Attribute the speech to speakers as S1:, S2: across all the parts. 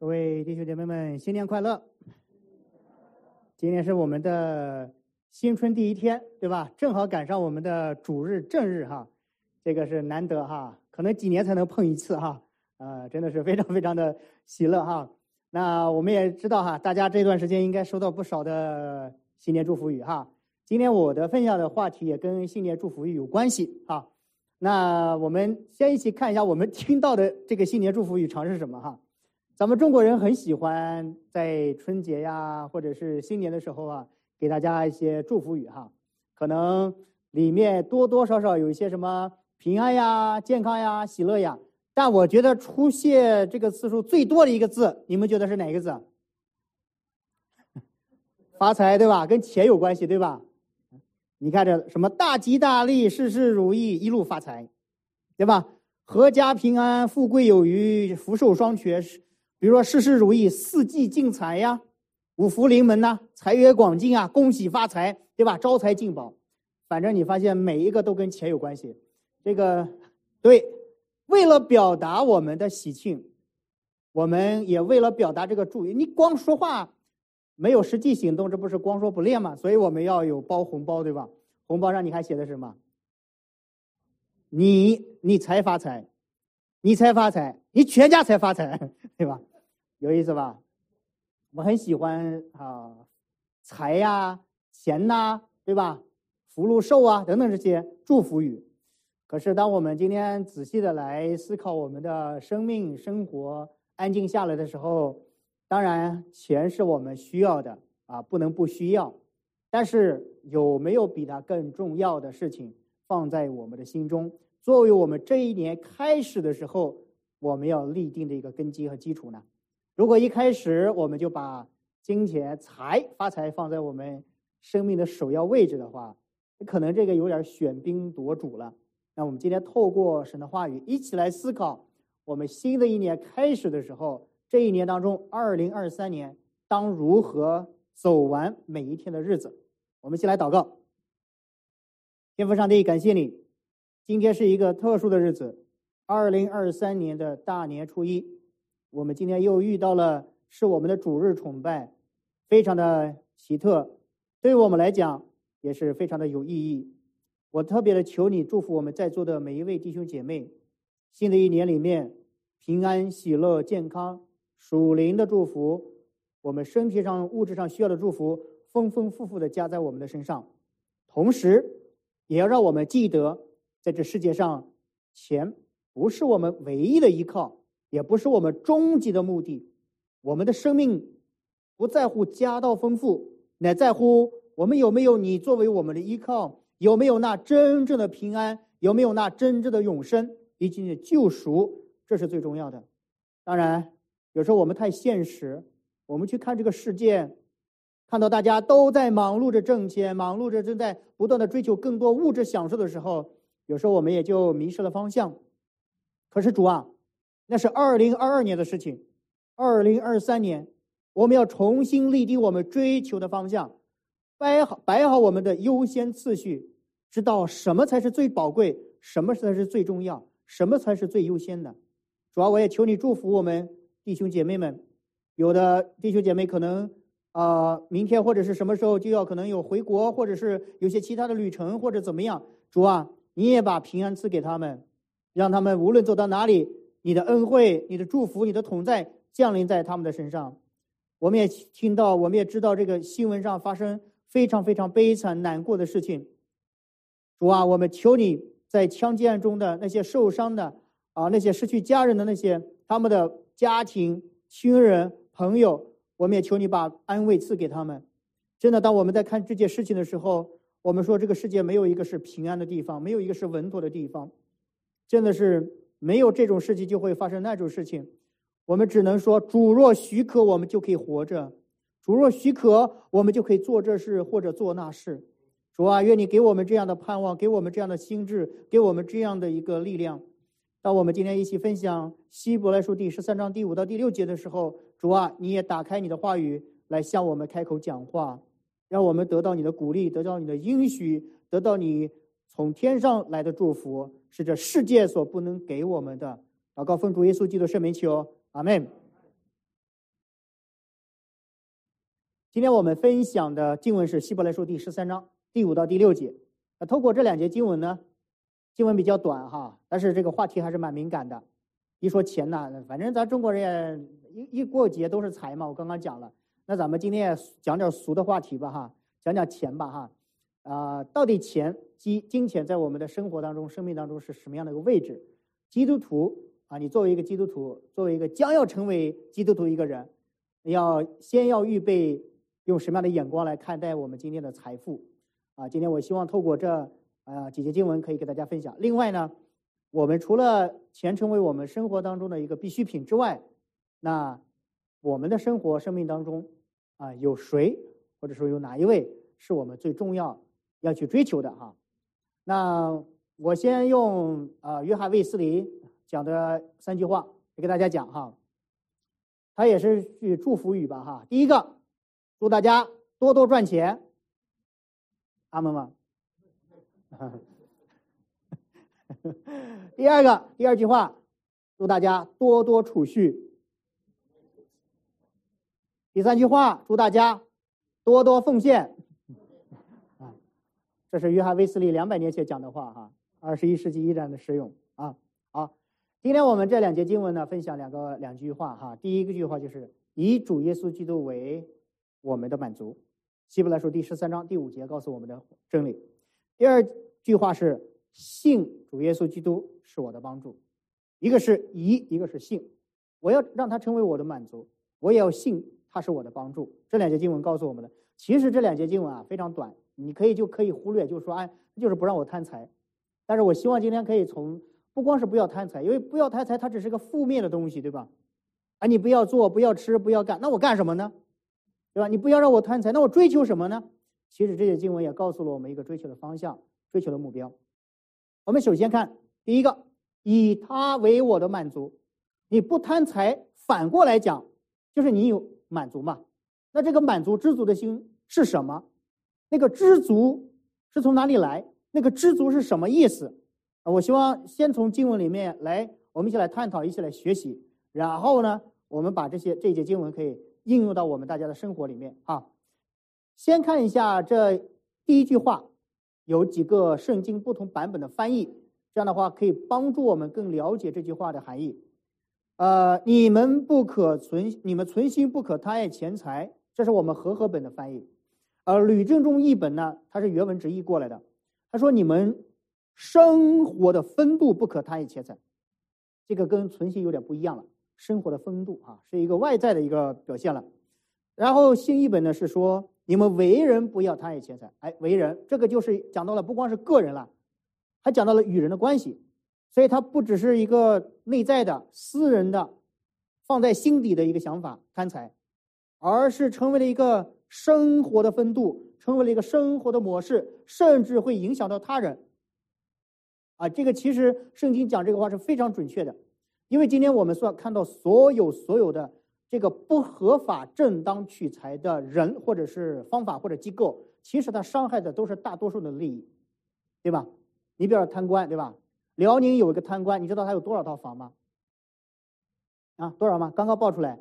S1: 各位弟兄姐妹们，新年快乐！今天是我们的新春第一天，对吧？正好赶上我们的主日正日哈，这个是难得哈，可能几年才能碰一次哈，呃，真的是非常非常的喜乐哈。那我们也知道哈，大家这段时间应该收到不少的新年祝福语哈。今天我的分享的话题也跟新年祝福语有关系哈。那我们先一起看一下我们听到的这个新年祝福语常是什么哈。咱们中国人很喜欢在春节呀，或者是新年的时候啊，给大家一些祝福语哈。可能里面多多少少有一些什么平安呀、健康呀、喜乐呀。但我觉得出现这个次数最多的一个字，你们觉得是哪个字？发财对吧？跟钱有关系对吧？你看这什么大吉大利、事事如意、一路发财，对吧？阖家平安、富贵有余、福寿双全。比如说事事如意、四季进财呀、五福临门呐、财源广进啊、恭喜发财，对吧？招财进宝，反正你发现每一个都跟钱有关系。这个对，为了表达我们的喜庆，我们也为了表达这个祝愿，你光说话没有实际行动，这不是光说不练吗？所以我们要有包红包，对吧？红包上你还写的是什么？你你才发财，你才发财，你全家才发财，对吧？有意思吧？我很喜欢啊，财呀、钱呐，对吧？福禄寿啊等等这些祝福语。可是，当我们今天仔细的来思考我们的生命、生活，安静下来的时候，当然钱是我们需要的啊，不能不需要。但是，有没有比它更重要的事情放在我们的心中，作为我们这一年开始的时候，我们要立定的一个根基和基础呢？如果一开始我们就把金钱、财、发财放在我们生命的首要位置的话，可能这个有点选兵夺主了。那我们今天透过神的话语，一起来思考，我们新的一年开始的时候，这一年当中，二零二三年当如何走完每一天的日子？我们先来祷告。天父上帝，感谢你，今天是一个特殊的日子，二零二三年的大年初一。我们今天又遇到了是我们的主日崇拜，非常的奇特，对于我们来讲也是非常的有意义。我特别的求你祝福我们在座的每一位弟兄姐妹，新的一年里面平安喜乐健康，属灵的祝福，我们身体上物质上需要的祝福，丰丰富富的加在我们的身上，同时也要让我们记得，在这世界上，钱不是我们唯一的依靠。也不是我们终极的目的，我们的生命不在乎家道丰富，乃在乎我们有没有你作为我们的依靠，有没有那真正的平安，有没有那真正的永生以及你的救赎，这是最重要的。当然，有时候我们太现实，我们去看这个世界，看到大家都在忙碌着挣钱，忙碌着正在不断的追求更多物质享受的时候，有时候我们也就迷失了方向。可是主啊。那是二零二二年的事情，二零二三年，我们要重新立定我们追求的方向，摆好摆好我们的优先次序，知道什么才是最宝贵，什么才是最重要，什么才是最优先的。主要我也求你祝福我们弟兄姐妹们，有的弟兄姐妹可能啊，明天或者是什么时候就要可能有回国，或者是有些其他的旅程或者怎么样。主啊，你也把平安赐给他们，让他们无论走到哪里。你的恩惠、你的祝福、你的同在降临在他们的身上，我们也听到，我们也知道这个新闻上发生非常非常悲惨难过的事情。主啊，我们求你在枪击案中的那些受伤的啊，那些失去家人的那些他们的家庭、亲人、朋友，我们也求你把安慰赐给他们。真的，当我们在看这件事情的时候，我们说这个世界没有一个是平安的地方，没有一个是稳妥的地方，真的是。没有这种事情，就会发生那种事情。我们只能说，主若许可，我们就可以活着；主若许可，我们就可以做这事或者做那事。主啊，愿你给我们这样的盼望，给我们这样的心智，给我们这样的一个力量。当我们今天一起分享希伯来书第十三章第五到第六节的时候，主啊，你也打开你的话语来向我们开口讲话，让我们得到你的鼓励，得到你的应许，得到你。从天上来的祝福是这世界所不能给我们的。祷告奉主耶稣基督圣名求，阿门。今天我们分享的经文是《希伯来书》第十三章第五到第六节。那透过这两节经文呢，经文比较短哈，但是这个话题还是蛮敏感的。一说钱呢，反正咱中国人也一一过节都是财嘛。我刚刚讲了，那咱们今天也讲点俗的话题吧哈，讲讲钱吧哈。啊，到底钱金金钱在我们的生活当中、生命当中是什么样的一个位置？基督徒啊，你作为一个基督徒，作为一个将要成为基督徒一个人，要先要预备。用什么样的眼光来看待我们今天的财富？啊，今天我希望透过这啊几节经文可以给大家分享。另外呢，我们除了钱成为我们生活当中的一个必需品之外，那我们的生活生命当中啊有谁或者说有哪一位是我们最重要要去追求的哈？那我先用啊约翰卫斯理讲的三句话给大家讲哈，他也是句祝福语吧哈。第一个。祝大家多多赚钱，阿门吗？第二个，第二句话，祝大家多多储蓄。第三句话，祝大家多多奉献。这是约翰威斯利两百年前讲的话哈，二十一世纪依然的适用啊。好，今天我们这两节经文呢，分享两个两句话哈。第一个句话就是以主耶稣基督为。我们的满足，希伯来书第十三章第五节告诉我们的真理。第二句话是信主耶稣基督是我的帮助，一个是疑，一个是信。我要让他成为我的满足，我也要信他是我的帮助。这两节经文告诉我们的，其实这两节经文啊非常短，你可以就可以忽略，就是说，哎，就是不让我贪财。但是我希望今天可以从不光是不要贪财，因为不要贪财它只是个负面的东西，对吧？啊，你不要做，不要吃，不要干，那我干什么呢？对吧？你不要让我贪财，那我追求什么呢？其实这些经文也告诉了我们一个追求的方向、追求的目标。我们首先看第一个，以他为我的满足。你不贪财，反过来讲，就是你有满足嘛？那这个满足、知足的心是什么？那个知足是从哪里来？那个知足是什么意思？我希望先从经文里面来，我们一起来探讨，一起来学习。然后呢，我们把这些这一节经文可以。应用到我们大家的生活里面啊。先看一下这第一句话，有几个圣经不同版本的翻译，这样的话可以帮助我们更了解这句话的含义。呃，你们不可存，你们存心不可贪爱钱财，这是我们和合本的翻译。而吕正中译本呢，它是原文直译过来的。他说：“你们生活的风度不可贪爱钱财。”这个跟存心有点不一样了。生活的风度啊，是一个外在的一个表现了。然后新译本呢是说，你们为人不要贪爱钱财。哎，为人这个就是讲到了不光是个人了，还讲到了与人的关系。所以它不只是一个内在的、私人的、放在心底的一个想法贪财，而是成为了一个生活的风度，成为了一个生活的模式，甚至会影响到他人。啊，这个其实圣经讲这个话是非常准确的。因为今天我们所看到所有所有的这个不合法正当取财的人，或者是方法或者机构，其实它伤害的都是大多数的利益，对吧？你比如说贪官，对吧？辽宁有一个贪官，你知道他有多少套房吗？啊，多少吗？刚刚报出来，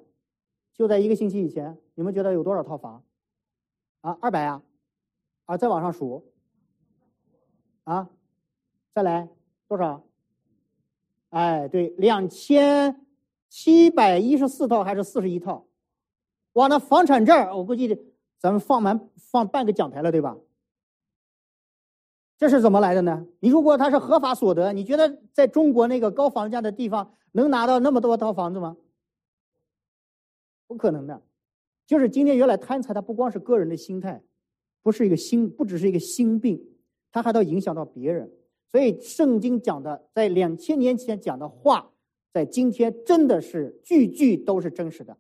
S1: 就在一个星期以前，你们觉得有多少套房？啊，二百啊，啊，再往上数，啊，再来多少？哎，对，两千七百一十四套还是四十一套？哇，那房产证我估计咱们放满放半个讲台了，对吧？这是怎么来的呢？你如果他是合法所得，你觉得在中国那个高房价的地方能拿到那么多套房子吗？不可能的。就是今天原来贪财，它不光是个人的心态，不是一个心，不只是一个心病，它还到影响到别人。所以，圣经讲的，在两千年前讲的话，在今天真的是句句都是真实的。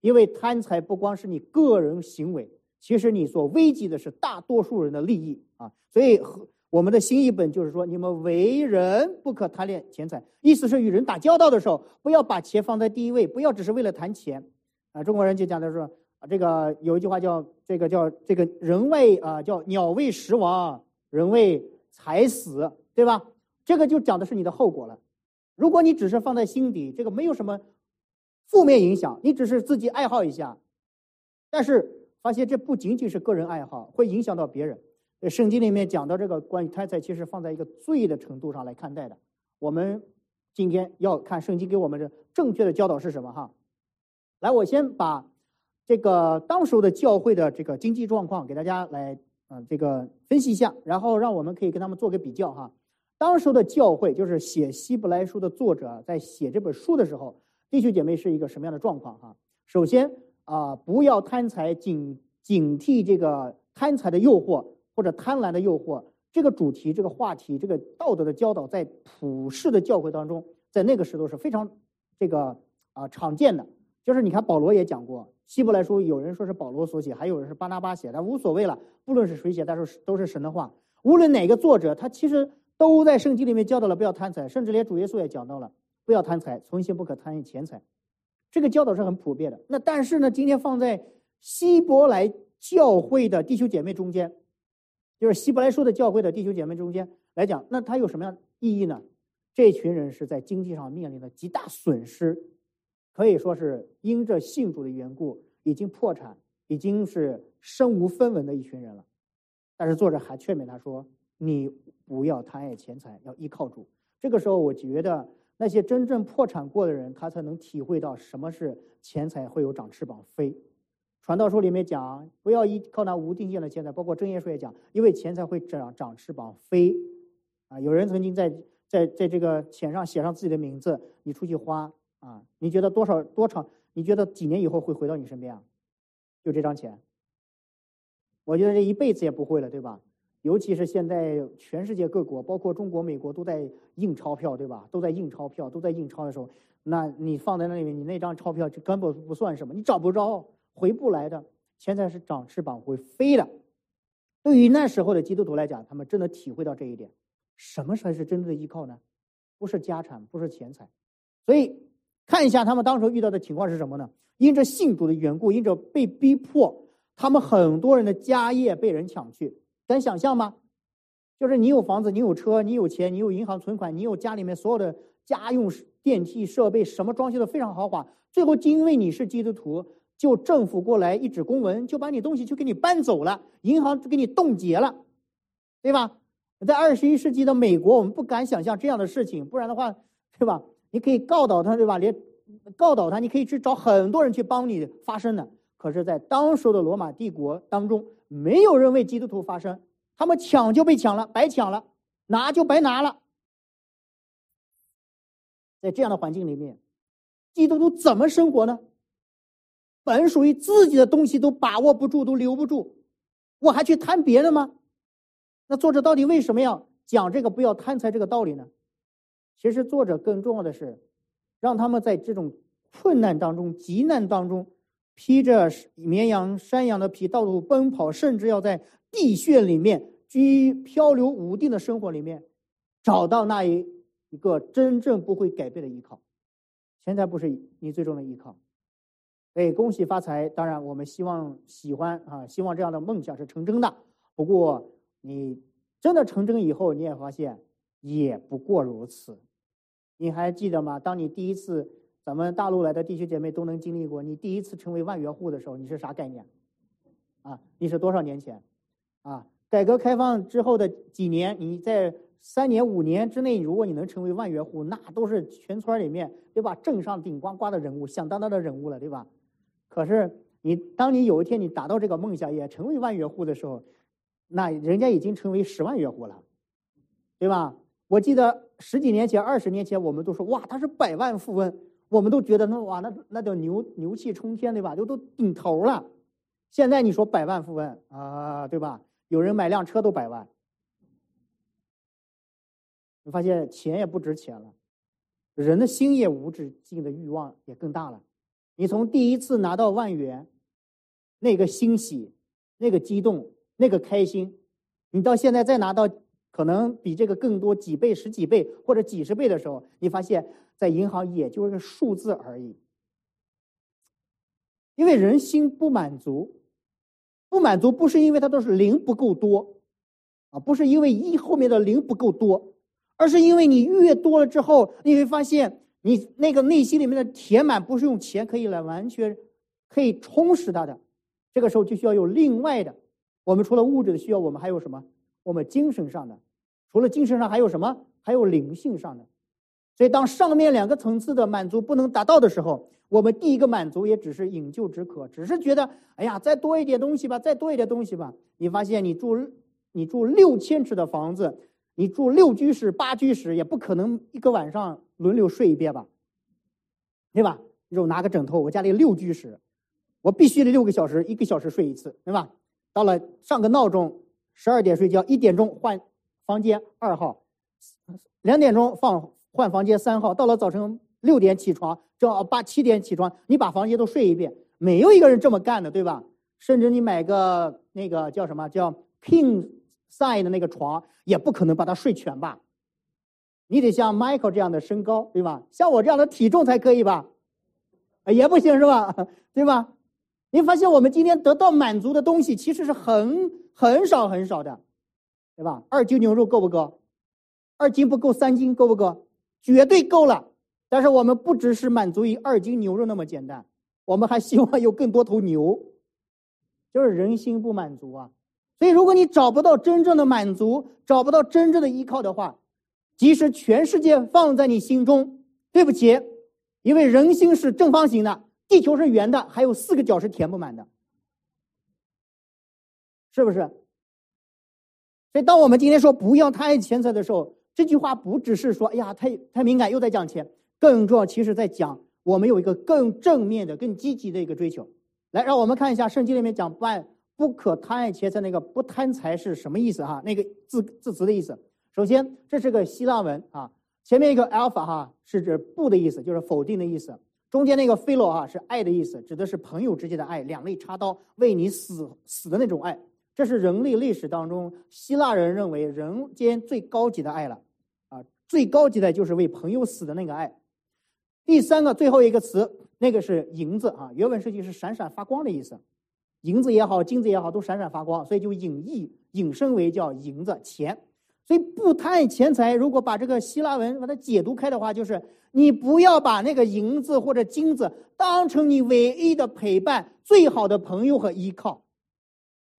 S1: 因为贪财不光是你个人行为，其实你所危及的是大多数人的利益啊。所以和，我们的新译本就是说，你们为人不可贪恋钱财，意思是与人打交道的时候，不要把钱放在第一位，不要只是为了谈钱啊。中国人就讲的是啊，这个有一句话叫这个叫这个人为啊叫鸟为食亡，人为财死。对吧？这个就讲的是你的后果了。如果你只是放在心底，这个没有什么负面影响，你只是自己爱好一下。但是发现这不仅仅是个人爱好，会影响到别人。圣经里面讲到这个关于贪财，其实放在一个罪的程度上来看待的。我们今天要看圣经给我们的正确的教导是什么？哈，来，我先把这个当时的教会的这个经济状况给大家来，嗯，这个分析一下，然后让我们可以跟他们做个比较哈。当时的教会就是写希伯来书的作者在写这本书的时候，弟兄姐妹是一个什么样的状况？哈，首先啊，不要贪财，警警惕这个贪财的诱惑。或者贪婪的诱惑，这个主题、这个话题、这个道德的教导，在普世的教会当中，在那个时候是非常这个啊常见的。就是你看，保罗也讲过，《希伯来书》有人说是保罗所写，还有人是巴拿巴写，但无所谓了。不论是谁写，但是都是神的话。无论哪个作者，他其实都在圣经里面教导了不要贪财，甚至连主耶稣也讲到了不要贪财，存心不可贪钱财。这个教导是很普遍的。那但是呢，今天放在希伯来教会的弟兄姐妹中间。就是希伯来书的教会的弟兄姐妹中间来讲，那它有什么样意义呢？这群人是在经济上面临的极大损失，可以说是因着信主的缘故，已经破产，已经是身无分文的一群人了。但是作者还劝勉他说：“你不要贪爱钱财，要依靠主。”这个时候，我觉得那些真正破产过的人，他才能体会到什么是钱财会有长翅膀飞。传道书里面讲，不要依靠那无定线的钱财，包括正业书也讲，因为钱财会长长翅膀飞。啊，有人曾经在在在这个钱上写上自己的名字，你出去花啊，你觉得多少多长？你觉得几年以后会回到你身边啊？就这张钱，我觉得这一辈子也不会了，对吧？尤其是现在全世界各国，包括中国、美国都在印钞票，对吧？都在印钞票，都在印钞的时候，那你放在那里面，你那张钞票就根本不算什么，你找不着。回不来的，现在是长翅膀会飞的。对于那时候的基督徒来讲，他们真的体会到这一点：什么才是真正的依靠呢？不是家产，不是钱财。所以看一下他们当时遇到的情况是什么呢？因着信主的缘故，因着被逼迫，他们很多人的家业被人抢去。敢想象吗？就是你有房子，你有车，你有钱，你有银行存款，你有家里面所有的家用电器设备，什么装修的非常豪华，最后因为你是基督徒。就政府过来一纸公文，就把你东西就给你搬走了，银行就给你冻结了，对吧？在二十一世纪的美国，我们不敢想象这样的事情，不然的话，对吧？你可以告倒他，对吧？连告倒他，你可以去找很多人去帮你发声的。可是，在当时的罗马帝国当中，没有人为基督徒发声，他们抢就被抢了，白抢了，拿就白拿了。在这样的环境里面，基督徒怎么生活呢？本属于自己的东西都把握不住，都留不住，我还去贪别人吗？那作者到底为什么要讲这个不要贪财这个道理呢？其实作者更重要的是，让他们在这种困难当中、急难当中，披着绵羊、山羊的皮到处奔跑，甚至要在地穴里面居漂流无定的生活里面，找到那一一个真正不会改变的依靠。钱财不是你最终的依靠。哎，恭喜发财！当然，我们希望喜欢啊，希望这样的梦想是成真的。不过，你真的成真以后，你也发现也不过如此。你还记得吗？当你第一次，咱们大陆来的弟兄姐妹都能经历过，你第一次成为万元户的时候，你是啥概念？啊，你是多少年前？啊，改革开放之后的几年，你在三年五年之内，如果你能成为万元户，那都是全村里面对吧？镇上顶呱呱的人物，响当当的人物了，对吧？可是你，当你有一天你达到这个梦想，也成为万元户的时候，那人家已经成为十万元户了，对吧？我记得十几年前、二十年前，我们都说哇，他是百万富翁，我们都觉得那哇，那那叫牛牛气冲天，对吧？都都顶头了。现在你说百万富翁啊，对吧？有人买辆车都百万，你发现钱也不值钱了，人的心也无止境的欲望也更大了。你从第一次拿到万元，那个欣喜、那个激动、那个开心，你到现在再拿到可能比这个更多几倍、十几倍或者几十倍的时候，你发现在银行也就是个数字而已。因为人心不满足，不满足不是因为它都是零不够多，啊，不是因为一后面的零不够多，而是因为你越多了之后，你会发现。你那个内心里面的填满，不是用钱可以来完全可以充实它的，这个时候就需要有另外的，我们除了物质的需要，我们还有什么？我们精神上的，除了精神上还有什么？还有灵性上的。所以，当上面两个层次的满足不能达到的时候，我们第一个满足也只是饮鸩止渴，只是觉得，哎呀，再多一点东西吧，再多一点东西吧。你发现，你住你住六千尺的房子，你住六居室、八居室，也不可能一个晚上轮流睡一遍吧，对吧？你说我拿个枕头，我家里六居室，我必须得六个小时，一个小时睡一次，对吧？到了上个闹钟，十二点睡觉，一点钟换房间二号，两点钟放。换房间三号，到了早晨六点起床，正好八七点起床，你把房间都睡一遍，没有一个人这么干的，对吧？甚至你买个那个叫什么叫 king size 的那个床，也不可能把它睡全吧？你得像 Michael 这样的身高，对吧？像我这样的体重才可以吧？也不行是吧？对吧？你发现我们今天得到满足的东西其实是很很少很少的，对吧？二斤牛肉够不够？二斤不够，三斤够不够？绝对够了，但是我们不只是满足于二斤牛肉那么简单，我们还希望有更多头牛，就是人心不满足啊。所以，如果你找不到真正的满足，找不到真正的依靠的话，即使全世界放在你心中，对不起，因为人心是正方形的，地球是圆的，还有四个角是填不满的，是不是？所以，当我们今天说不要太钱财的时候，这句话不只是说，哎呀，太太敏感，又在讲钱。更重要，其实在讲我们有一个更正面的、更积极的一个追求。来，让我们看一下圣经里面讲“不爱不可贪爱钱财”那个“不贪财”是什么意思？哈，那个字字词的意思。首先，这是个希腊文啊，前面一个 alpha 哈是指不的意思，就是否定的意思。中间那个 philo 哈是爱的意思，指的是朋友之间的爱，两肋插刀为你死死的那种爱。这是人类历史当中希腊人认为人间最高级的爱了，啊，最高级的就是为朋友死的那个爱。第三个最后一个词，那个是银子啊，原文设计是闪闪发光的意思，银子也好，金子也好，都闪闪发光，所以就引义引申为叫银子钱。所以不贪钱财，如果把这个希腊文把它解读开的话，就是你不要把那个银子或者金子当成你唯一的陪伴、最好的朋友和依靠。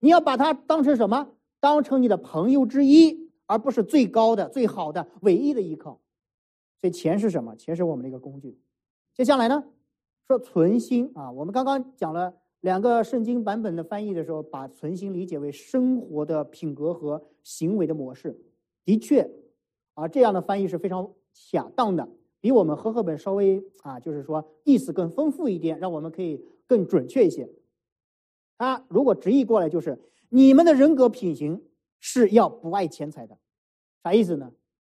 S1: 你要把它当成什么？当成你的朋友之一，而不是最高的、最好的、唯一的依靠。所以钱是什么？钱是我们的一个工具。接下来呢，说存心啊。我们刚刚讲了两个圣经版本的翻译的时候，把存心理解为生活的品格和行为的模式。的确，啊，这样的翻译是非常恰当的，比我们和合本稍微啊，就是说意思更丰富一点，让我们可以更准确一些。他如果直译过来就是，你们的人格品行是要不爱钱财的，啥意思呢？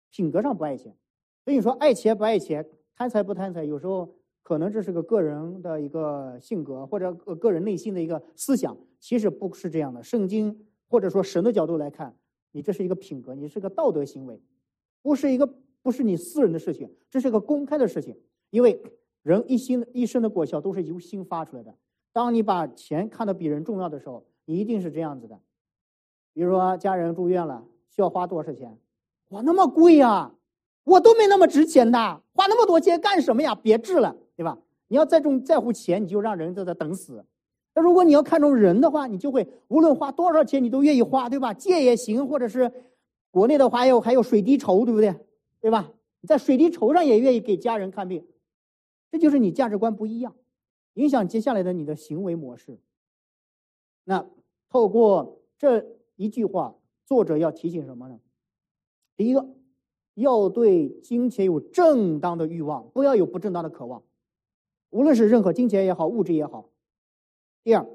S1: 品格上不爱钱，所以你说爱钱不爱钱，贪财不贪财，有时候可能这是个个人的一个性格或者个个人内心的一个思想，其实不是这样的。圣经或者说神的角度来看，你这是一个品格，你是个道德行为，不是一个不是你私人的事情，这是个公开的事情，因为人一心一生的果效都是由心发出来的。当你把钱看得比人重要的时候，你一定是这样子的。比如说家人住院了，需要花多少钱？哇，那么贵呀！我都没那么值钱的，花那么多钱干什么呀？别治了，对吧？你要再重在乎钱，你就让人在这等死。那如果你要看重人的话，你就会无论花多少钱，你都愿意花，对吧？借也行，或者是国内的话有还有水滴筹，对不对？对吧？在水滴筹上也愿意给家人看病，这就是你价值观不一样。影响接下来的你的行为模式。那透过这一句话，作者要提醒什么呢？第一个，要对金钱有正当的欲望，不要有不正当的渴望，无论是任何金钱也好，物质也好。第二，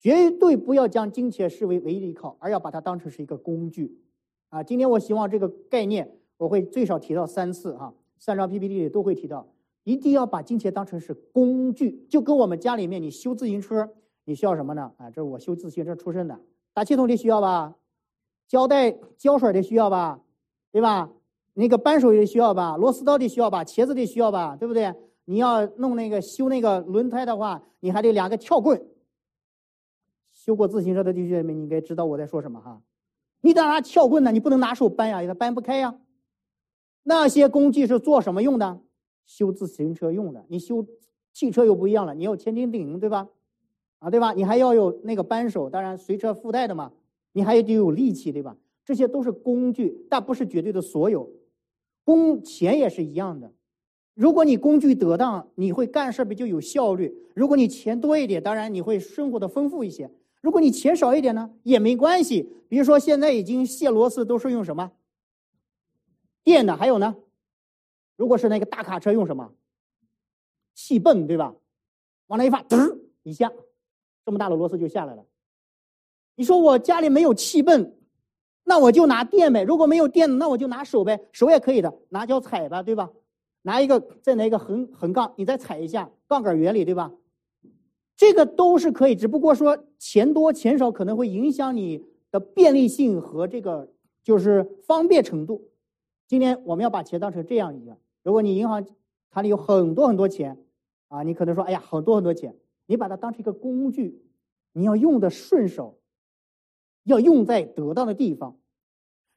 S1: 绝对不要将金钱视为唯一的依靠，而要把它当成是一个工具。啊，今天我希望这个概念我会最少提到三次哈，三张 PPT 里都会提到。一定要把金钱当成是工具，就跟我们家里面你修自行车，你需要什么呢？啊，这是我修自行车出身的，打气筒得需要吧，胶带、胶水得需要吧，对吧？那个扳手也需要吧，螺丝刀得需要吧，钳子得需要吧，对不对？你要弄那个修那个轮胎的话，你还得两个撬棍。修过自行车的弟兄姐妹，你应该知道我在说什么哈。你得拿撬棍呢，你不能拿手扳呀，它扳不开呀。那些工具是做什么用的？修自行车用的，你修汽车又不一样了，你要千斤顶，对吧？啊，对吧？你还要有那个扳手，当然随车附带的嘛。你还得有力气，对吧？这些都是工具，但不是绝对的所有。工钱也是一样的。如果你工具得当，你会干事比较有效率。如果你钱多一点，当然你会生活的丰富一些。如果你钱少一点呢，也没关系。比如说现在已经卸螺丝都是用什么？电的，还有呢？如果是那个大卡车用什么？气泵，对吧？往那一放，嘚一下，这么大的螺丝就下来了。你说我家里没有气泵，那我就拿电呗。如果没有电，那我就拿手呗，手也可以的，拿脚踩吧，对吧？拿一个再拿一个横横杠，你再踩一下，杠杆原理，对吧？这个都是可以，只不过说钱多钱少可能会影响你的便利性和这个就是方便程度。今天我们要把钱当成这样一样，如果你银行卡里有很多很多钱，啊，你可能说，哎呀，很多很多钱，你把它当成一个工具，你要用的顺手。要用在得当的地方。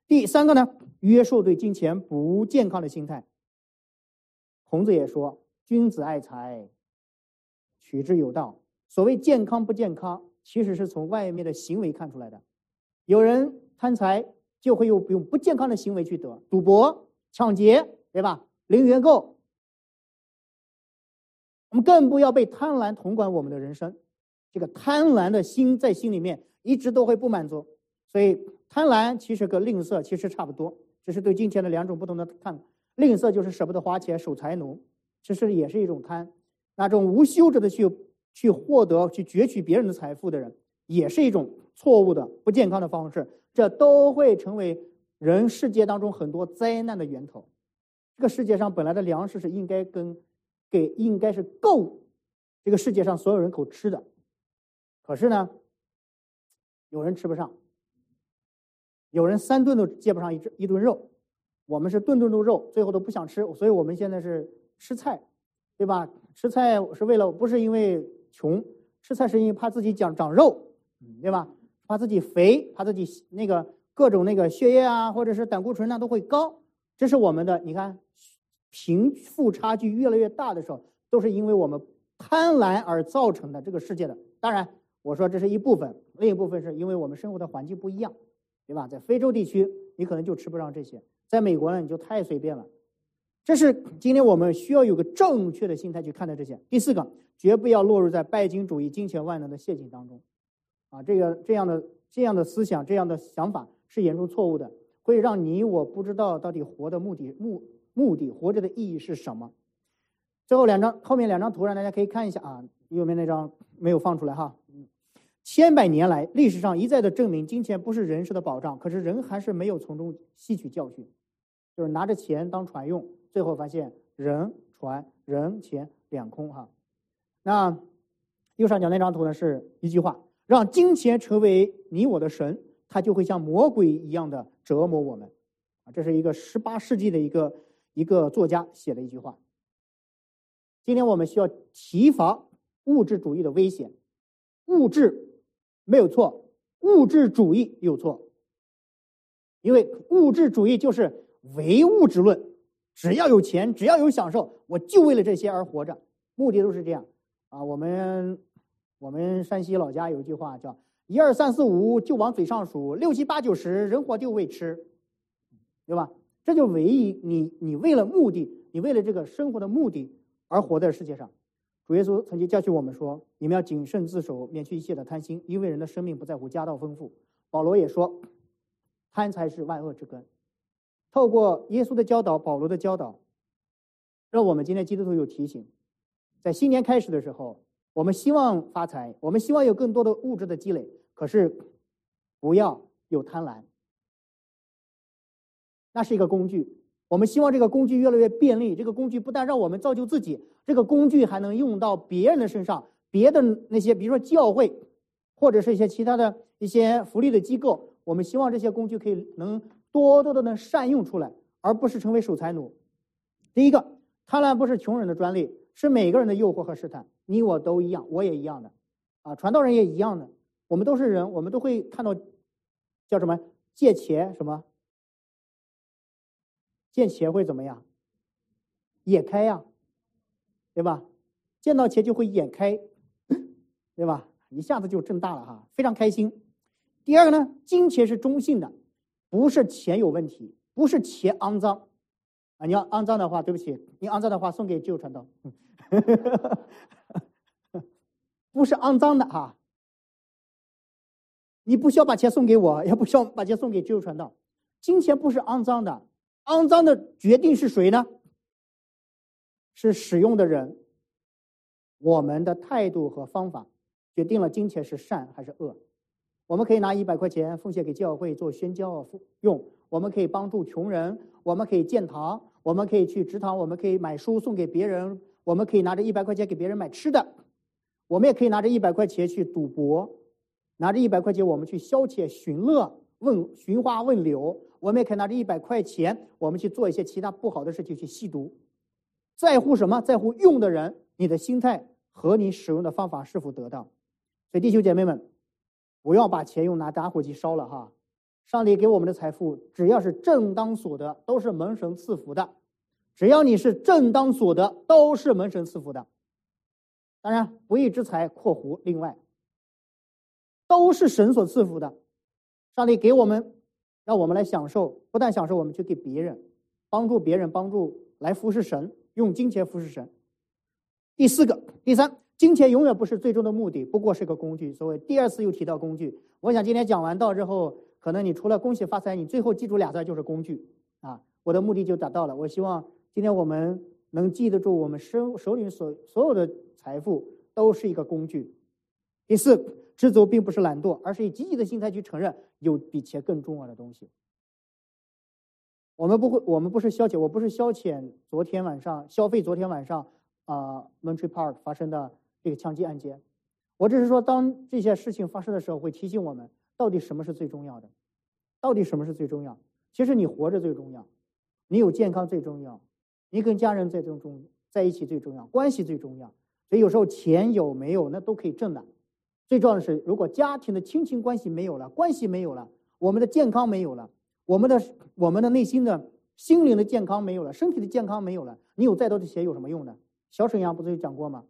S1: 第三个呢，约束对金钱不健康的心态。孔子也说：“君子爱财，取之有道。”所谓健康不健康，其实是从外面的行为看出来的。有人贪财，就会用用不健康的行为去得赌博、抢劫，对吧？零元购。我们更不要被贪婪统管我们的人生。这个贪婪的心在心里面。一直都会不满足，所以贪婪其实跟吝啬其实差不多，只是对金钱的两种不同的看。吝啬就是舍不得花钱守财奴，其实也是一种贪。那种无休止的去去获得、去攫取别人的财富的人，也是一种错误的、不健康的方式。这都会成为人世界当中很多灾难的源头。这个世界上本来的粮食是应该跟给应该是够这个世界上所有人口吃的，可是呢？有人吃不上，有人三顿都接不上一一顿肉，我们是顿顿都肉，最后都不想吃，所以我们现在是吃菜，对吧？吃菜是为了不是因为穷，吃菜是因为怕自己长长肉，对吧？怕自己肥，怕自己那个各种那个血液啊，或者是胆固醇啊都会高，这是我们的。你看，贫富差距越来越大的时候，都是因为我们贪婪而造成的这个世界的。当然。我说这是一部分，另一部分是因为我们生活的环境不一样，对吧？在非洲地区，你可能就吃不上这些；在美国呢，你就太随便了。这是今天我们需要有个正确的心态去看待这些。第四个，绝不要落入在拜金主义、金钱万能的陷阱当中。啊，这个这样的这样的思想、这样的想法是严重错误的，会让你我不知道到底活的目的目目的活着的意义是什么。最后两张后面两张图让大家可以看一下啊，右边那张没有放出来哈。千百年来，历史上一再的证明，金钱不是人生的保障。可是人还是没有从中吸取教训，就是拿着钱当船用，最后发现人、船、人、钱两空哈。那右上角那张图呢，是一句话：让金钱成为你我的神，它就会像魔鬼一样的折磨我们。啊，这是一个十八世纪的一个一个作家写的一句话。今天我们需要提防物质主义的危险，物质。没有错，物质主义有错，因为物质主义就是唯物质论，只要有钱，只要有享受，我就为了这些而活着，目的都是这样啊。我们我们山西老家有一句话叫“一二三四五就往嘴上数，六七八九十人活就为吃”，对吧？这就唯一你你为了目的，你为了这个生活的目的而活在世界上。主耶稣曾经教训我们说：“你们要谨慎自守，免去一切的贪心，因为人的生命不在乎家道丰富。”保罗也说：“贪财是万恶之根。”透过耶稣的教导，保罗的教导，让我们今天基督徒有提醒：在新年开始的时候，我们希望发财，我们希望有更多的物质的积累，可是不要有贪婪，那是一个工具。我们希望这个工具越来越便利。这个工具不但让我们造就自己，这个工具还能用到别人的身上。别的那些，比如说教会，或者是一些其他的一些福利的机构，我们希望这些工具可以能多多的能善用出来，而不是成为守财奴。第一个，贪婪不是穷人的专利，是每个人的诱惑和试探。你我都一样，我也一样的，啊，传道人也一样的。我们都是人，我们都会看到，叫什么借钱什么。见钱会怎么样？眼开呀，对吧？见到钱就会眼开，对吧？一下子就挣大了哈，非常开心。第二个呢，金钱是中性的，不是钱有问题，不是钱肮脏啊！你要肮脏的话，对不起，你肮脏的话送给旧传道，不是肮脏的哈。你不需要把钱送给我，也不需要把钱送给旧传道。金钱不是肮脏的，肮脏的决定是谁呢？是使用的人。我们的态度和方法决定了金钱是善还是恶。我们可以拿一百块钱奉献给教会做宣教用，我们可以帮助穷人，我们可以建堂，我们可以去职堂，我们可以买书送给别人，我们可以拿着一百块钱给别人买吃的，我们也可以拿着一百块钱去赌博，拿着一百块钱我们去消遣寻乐，问寻花问柳，我们也可以拿着一百块钱我们去做一些其他不好的事情去吸毒。在乎什么？在乎用的人，你的心态。和你使用的方法是否得当？所以，弟兄姐妹们，不要把钱用拿打火机烧了哈！上帝给我们的财富，只要是正当所得，都是门神赐福的。只要你是正当所得，都是门神赐福的。当然，不义之财（括弧另外）都是神所赐福的。上帝给我们，让我们来享受，不但享受，我们去给别人，帮助别人，帮助来服侍神，用金钱服侍神。第四个，第三，金钱永远不是最终的目的，不过是个工具。所谓第二次又提到工具，我想今天讲完道之后，可能你除了恭喜发财，你最后记住俩字就是工具啊！我的目的就达到了。我希望今天我们能记得住，我们手手里所所有的财富都是一个工具。第四，知足并不是懒惰，而是以积极的心态去承认有比钱更重要的东西。我们不会，我们不是消遣，我不是消遣昨天晚上消费，昨天晚上。啊，Montreal Park 发生的这个枪击案件，我只是说，当这些事情发生的时候，会提醒我们，到底什么是最重要的？到底什么是最重要？其实你活着最重要，你有健康最重要，你跟家人最重重在一起最重要，关系最重要。所以有时候钱有没有那都可以挣的，最重要的是，如果家庭的亲情关系没有了，关系没有了，我们的健康没有了，我们的我们的内心的心灵的健康没有了，身体的健康没有了，你有再多的钱有什么用呢？小沈阳不是有讲过吗？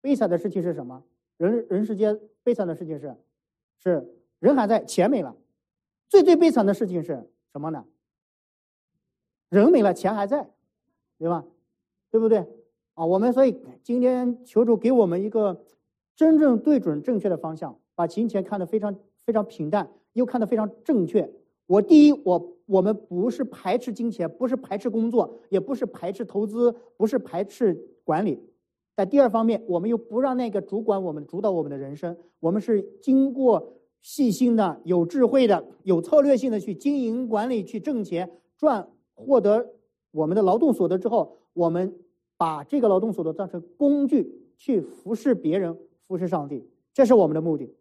S1: 悲惨的事情是什么？人人世间悲惨的事情是，是人还在，钱没了。最最悲惨的事情是什么呢？人没了，钱还在，对吧？对不对？啊，我们所以今天求主给我们一个真正对准正确的方向，把金钱看得非常非常平淡，又看得非常正确。我第一，我我们不是排斥金钱，不是排斥工作，也不是排斥投资，不是排斥管理。在第二方面，我们又不让那个主管我们主导我们的人生，我们是经过细心的、有智慧的、有策略性的去经营管理、去挣钱赚获得我们的劳动所得之后，我们把这个劳动所得当成工具去服侍别人、服侍上帝，这是我们的目的。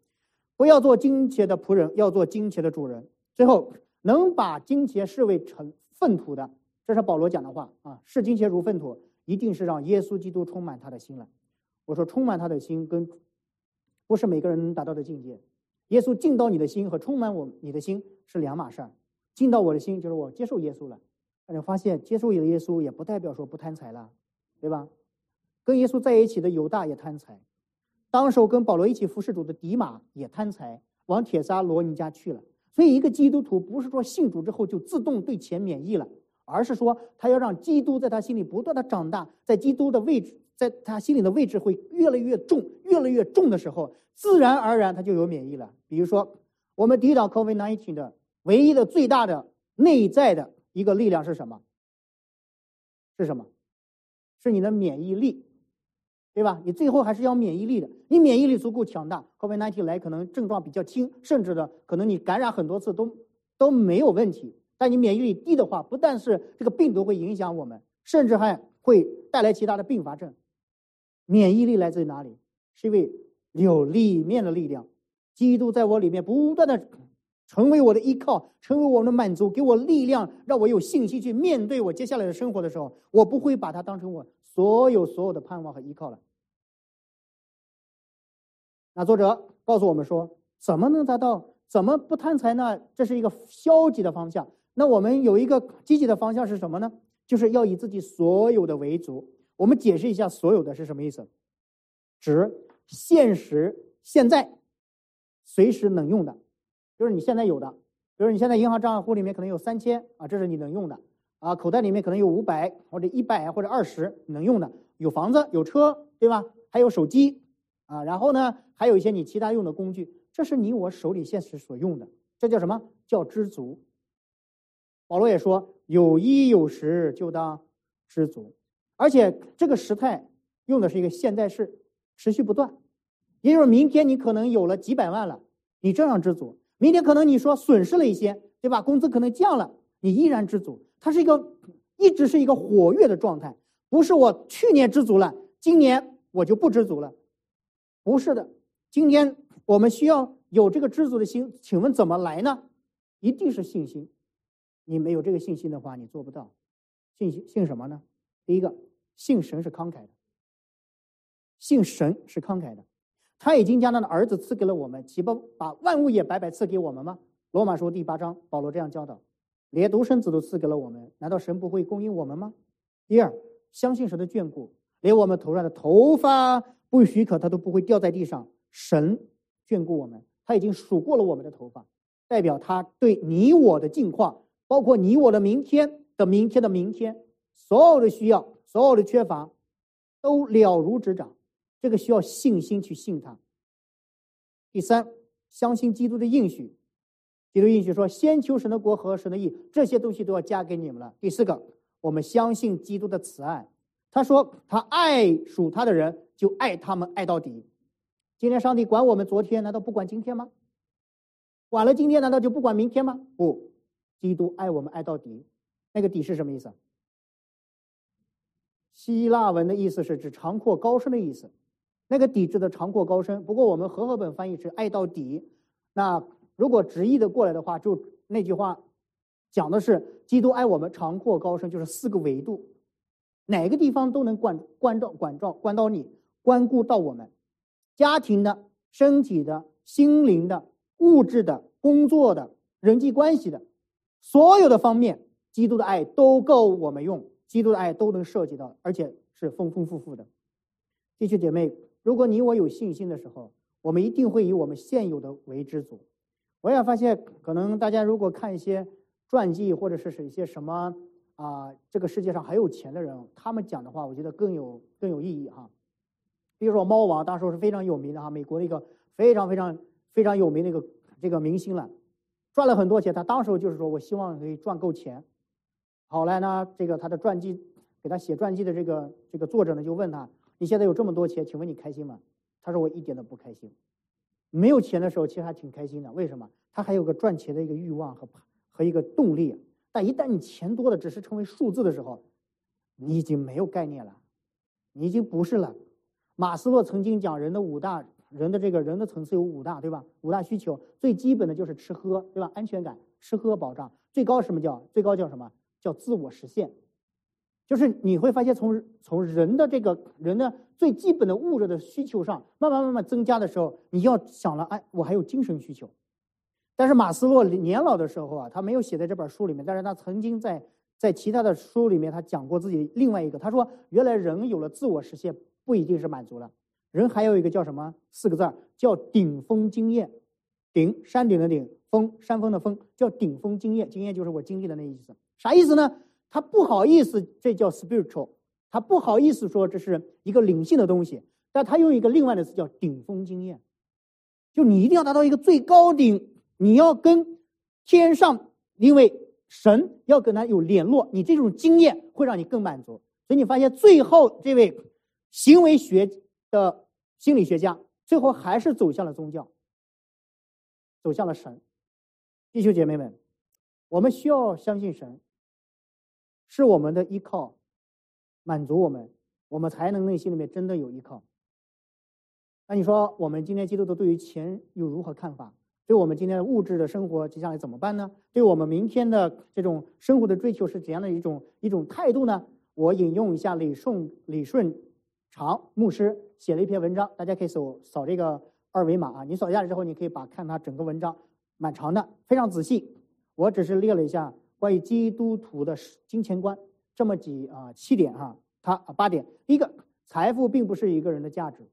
S1: 不要做金钱的仆人，要做金钱的主人。最后，能把金钱视为成粪土的，这是保罗讲的话啊，视金钱如粪土，一定是让耶稣基督充满他的心了。我说，充满他的心跟不是每个人能达到的境界。耶稣进到你的心和充满我你的心是两码事儿。进到我的心就是我接受耶稣了，但是发现接受耶稣也不代表说不贪财了，对吧？跟耶稣在一起的犹大也贪财，当时候跟保罗一起服侍主的迪马也贪财，往铁沙罗尼家去了。所以，一个基督徒不是说信主之后就自动对钱免疫了，而是说他要让基督在他心里不断的长大，在基督的位置，在他心里的位置会越来越重，越来越重的时候，自然而然他就有免疫了。比如说，我们抵挡 COVID-19 的唯一的最大的内在的一个力量是什么？是什么？是你的免疫力。对吧？你最后还是要免疫力的。你免疫力足够强大，COVID-19 来可能症状比较轻，甚至的可能你感染很多次都都没有问题。但你免疫力低的话，不但是这个病毒会影响我们，甚至还会带来其他的并发症。免疫力来自于哪里？是因为有里面的力量，基督在我里面不断的成为我的依靠，成为我的满足，给我力量，让我有信心去面对我接下来的生活的时候，我不会把它当成我所有所有的盼望和依靠了。那作者告诉我们说，怎么能达到？怎么不贪财呢？这是一个消极的方向。那我们有一个积极的方向是什么呢？就是要以自己所有的为主。我们解释一下“所有的”是什么意思？指现实、现在随时能用的，就是你现在有的，比如你现在银行账户里面可能有三千啊，这是你能用的啊，口袋里面可能有五百或者一百或者二十能用的，有房子有车，对吧？还有手机啊，然后呢，还有一些你其他用的工具，这是你我手里现实所用的，这叫什么叫知足？保罗也说，有衣有食就当知足，而且这个时态用的是一个现在式，持续不断。也就是明天你可能有了几百万了，你照样知足；明天可能你说损失了一些，对吧？工资可能降了，你依然知足。它是一个一直是一个活跃的状态，不是我去年知足了，今年我就不知足了，不是的。今天我们需要有这个知足的心，请问怎么来呢？一定是信心。你没有这个信心的话，你做不到。信心信什么呢？第一个，信神是慷慨的，信神是慷慨的。他已经将他的儿子赐给了我们，岂不把万物也白白赐给我们吗？罗马书第八章，保罗这样教导：连独生子都赐给了我们，难道神不会供应我们吗？第二，相信神的眷顾，连我们头上的头发不许可，他都不会掉在地上。神眷顾我们，他已经数过了我们的头发，代表他对你我的境况，包括你我的明天的明天的明天，所有的需要，所有的缺乏，都了如指掌。这个需要信心去信他。第三，相信基督的应许，基督应许说：“先求神的国和神的义，这些东西都要加给你们了。”第四个，我们相信基督的慈爱。他说：“他爱属他的人，就爱他们爱到底。”今天上帝管我们，昨天难道不管今天吗？管了今天，难道就不管明天吗？不，基督爱我们爱到底。那个底是什么意思？希腊文的意思是指长阔高深的意思。那个底”指的长阔高深，不过我们和合本翻译是爱到底。那如果直译的过来的话，就那句话讲的是基督爱我们长阔高深，就是四个维度，哪个地方都能关关照关照关到你，关顾到我们家庭的、身体的、心灵的、物质的、工作的、人际关系的，所有的方面，基督的爱都够我们用，基督的爱都能涉及到，而且是丰丰富富的。弟兄姐妹。如果你我有信心的时候，我们一定会以我们现有的为知足。我也发现，可能大家如果看一些传记，或者是是一些什么啊，这个世界上很有钱的人，他们讲的话，我觉得更有更有意义哈。比如说猫王，当时是非常有名的哈，美国的一个非常非常非常有名的一个这个明星了，赚了很多钱。他当时就是说我希望可以赚够钱。后来呢，这个他的传记给他写传记的这个这个作者呢，就问他。你现在有这么多钱，请问你开心吗？他说我一点都不开心。没有钱的时候，其实还挺开心的。为什么？他还有个赚钱的一个欲望和和一个动力。但一旦你钱多了，只是成为数字的时候，你已经没有概念了，你已经不是了。马斯洛曾经讲，人的五大人的这个人的层次有五大，对吧？五大需求，最基本的就是吃喝，对吧？安全感，吃喝保障。最高什么叫？最高叫什么？叫自我实现。就是你会发现，从从人的这个人的最基本的物质的需求上，慢慢慢慢增加的时候，你要想了，哎，我还有精神需求。但是马斯洛年老的时候啊，他没有写在这本书里面，但是他曾经在在其他的书里面，他讲过自己另外一个，他说，原来人有了自我实现，不一定是满足了，人还有一个叫什么四个字，叫顶峰经验，顶山顶的顶，峰山峰的峰，叫顶峰经验，经验就是我经历的那意思，啥意思呢？他不好意思，这叫 spiritual，他不好意思说这是一个灵性的东西，但他用一个另外的词叫顶峰经验，就你一定要达到一个最高顶，你要跟天上，因为神要跟他有联络，你这种经验会让你更满足。所以你发现最后这位行为学的心理学家，最后还是走向了宗教，走向了神。弟兄姐妹们，我们需要相信神。是我们的依靠，满足我们，我们才能内心里面真的有依靠。那你说，我们今天基督徒对于钱有如何看法？对我们今天的物质的生活接下来怎么办呢？对我们明天的这种生活的追求是怎样的一种一种态度呢？我引用一下李顺李顺长牧师写了一篇文章，大家可以扫扫这个二维码啊，你扫下来之后，你可以把看他整个文章，蛮长的，非常仔细。我只是列了一下。关于基督徒的金钱观，这么几啊七点哈，他啊八点。第一个，财富并不是一个人的价值，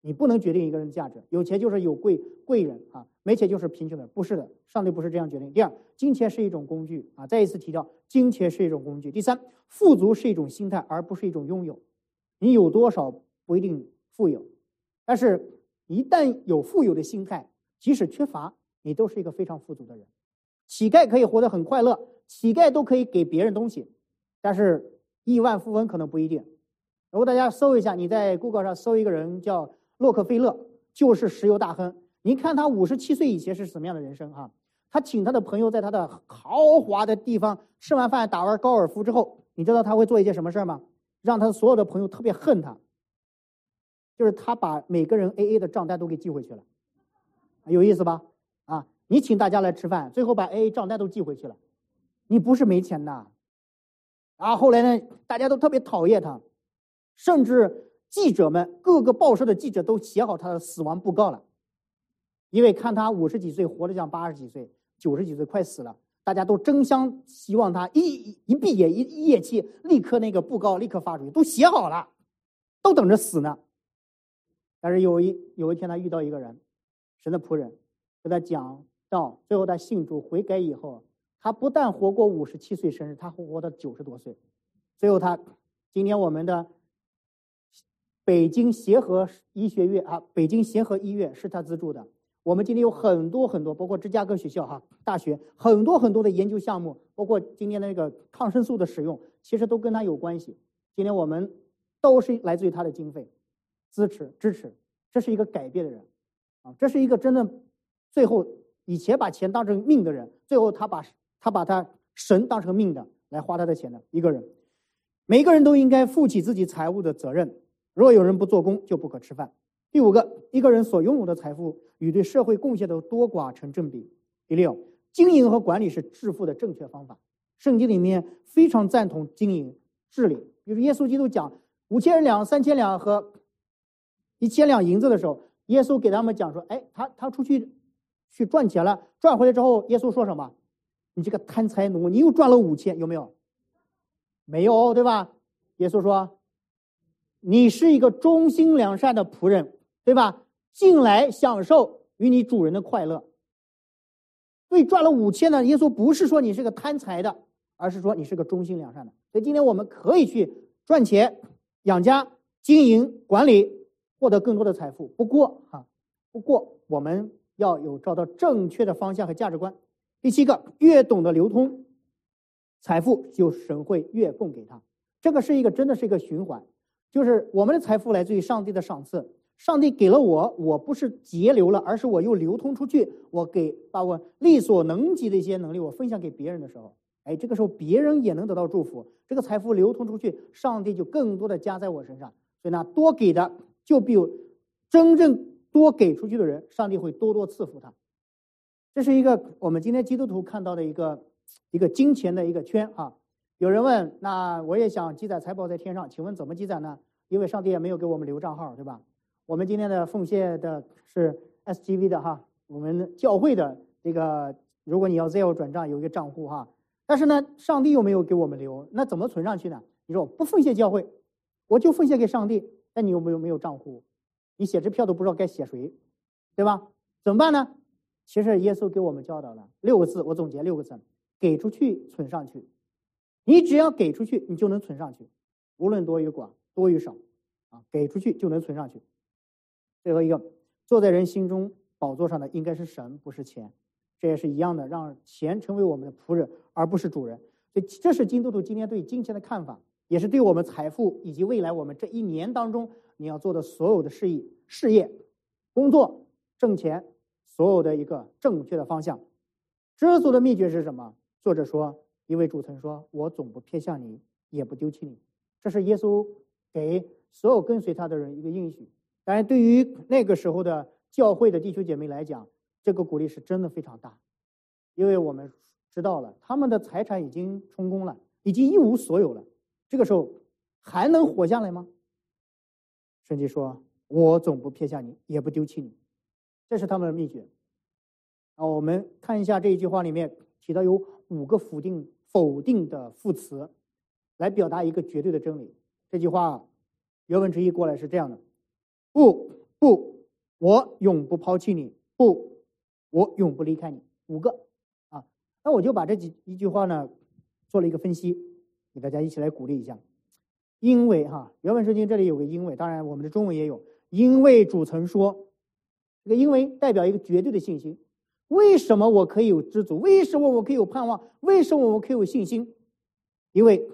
S1: 你不能决定一个人的价值。有钱就是有贵贵人啊，没钱就是贫穷的，不是的，上帝不是这样决定。第二，金钱是一种工具啊，再一次提到，金钱是一种工具。第三，富足是一种心态，而不是一种拥有。你有多少不一定富有，但是一旦有富有的心态，即使缺乏，你都是一个非常富足的人。乞丐可以活得很快乐，乞丐都可以给别人东西，但是亿万富翁可能不一定。如果大家搜一下，你在 Google 上搜一个人叫洛克菲勒，就是石油大亨。您看他五十七岁以前是什么样的人生啊？他请他的朋友在他的豪华的地方吃完饭、打完高尔夫之后，你知道他会做一件什么事儿吗？让他所有的朋友特别恨他，就是他把每个人 A A 的账单都给寄回去了，有意思吧？啊，你请大家来吃饭，最后把 A A 账单都寄回去了，你不是没钱呐？然后后来呢，大家都特别讨厌他，甚至记者们各个报社的记者都写好他的死亡布告了，因为看他五十几岁活得像八十几岁、九十几岁快死了。大家都争相希望他一一闭眼一一咽气，立刻那个布告立刻发出去，都写好了，都等着死呢。但是有一有一天，他遇到一个人，神的仆人，跟他讲到最后他信主悔改以后，他不但活过五十七岁生日，他活到九十多岁。最后他今天我们的北京协和医学院啊，北京协和医院是他资助的。我们今天有很多很多，包括芝加哥学校哈大学很多很多的研究项目，包括今天的那个抗生素的使用，其实都跟他有关系。今天我们都是来自于他的经费支持支持，这是一个改变的人啊，这是一个真的最后以前把钱当成命的人，最后他把他把他神当成命的来花他的钱的一个人。每个人都应该负起自己财务的责任，若有人不做工，就不可吃饭。第五个，一个人所拥有的财富与对社会贡献的多寡成正比。第六，经营和管理是致富的正确方法。圣经里面非常赞同经营治理。比如耶稣基督讲五千两、三千两和一千两银子的时候，耶稣给他们讲说：“哎，他他出去去赚钱了，赚回来之后，耶稣说什么？你这个贪财奴，你又赚了五千，有没有？没有，对吧？耶稣说，你是一个忠心良善的仆人。”对吧？进来享受与你主人的快乐。所以，赚了五千呢。耶稣不是说你是个贪财的，而是说你是个忠心良善的。所以今天我们可以去赚钱、养家、经营、管理，获得更多的财富。不过哈，不过我们要有找到正确的方向和价值观。第七个，越懂得流通，财富就神会越供给他。这个是一个真的是一个循环，就是我们的财富来自于上帝的赏赐。上帝给了我，我不是节流了，而是我又流通出去。我给把我力所能及的一些能力，我分享给别人的时候，哎，这个时候别人也能得到祝福。这个财富流通出去，上帝就更多的加在我身上。所以呢，多给的就比真正多给出去的人，上帝会多多赐福他。这是一个我们今天基督徒看到的一个一个金钱的一个圈啊。有人问，那我也想积攒财宝在天上，请问怎么积攒呢？因为上帝也没有给我们留账号，对吧？我们今天的奉献的是 SGV 的哈，我们教会的这个，如果你要 Zelle 转账，有一个账户哈。但是呢，上帝又没有给我们留，那怎么存上去呢？你说我不奉献教会，我就奉献给上帝，那你有没有没有账户？你写支票都不知道该写谁，对吧？怎么办呢？其实耶稣给我们教导了六个字，我总结六个字：给出去，存上去。你只要给出去，你就能存上去，无论多与寡，多与少，啊，给出去就能存上去。最后一个，坐在人心中宝座上的应该是神，不是钱。这也是一样的，让钱成为我们的仆人，而不是主人。所以，这是金督徒今天对金钱的看法，也是对我们财富以及未来我们这一年当中你要做的所有的事业、事业、工作、挣钱，所有的一个正确的方向。知足的秘诀是什么？作者说，一位主曾说：“我总不偏向你，也不丢弃你。”这是耶稣给所有跟随他的人一个应许。当然，对于那个时候的教会的弟兄姐妹来讲，这个鼓励是真的非常大，因为我们知道了他们的财产已经充公了，已经一无所有了，这个时候还能活下来吗？圣经说：“我总不撇下你，也不丢弃你。”这是他们的秘诀。啊，我们看一下这一句话里面提到有五个否定否定的副词，来表达一个绝对的真理。这句话原文直译过来是这样的。不，不，我永不抛弃你；不，我永不离开你。五个啊，那我就把这几一句话呢做了一个分析，给大家一起来鼓励一下。因为哈，原文圣经这里有个因为，当然我们的中文也有。因为主曾说，这个因为代表一个绝对的信心。为什么我可以有知足？为什么我可以有盼望？为什么我可以有信心？因为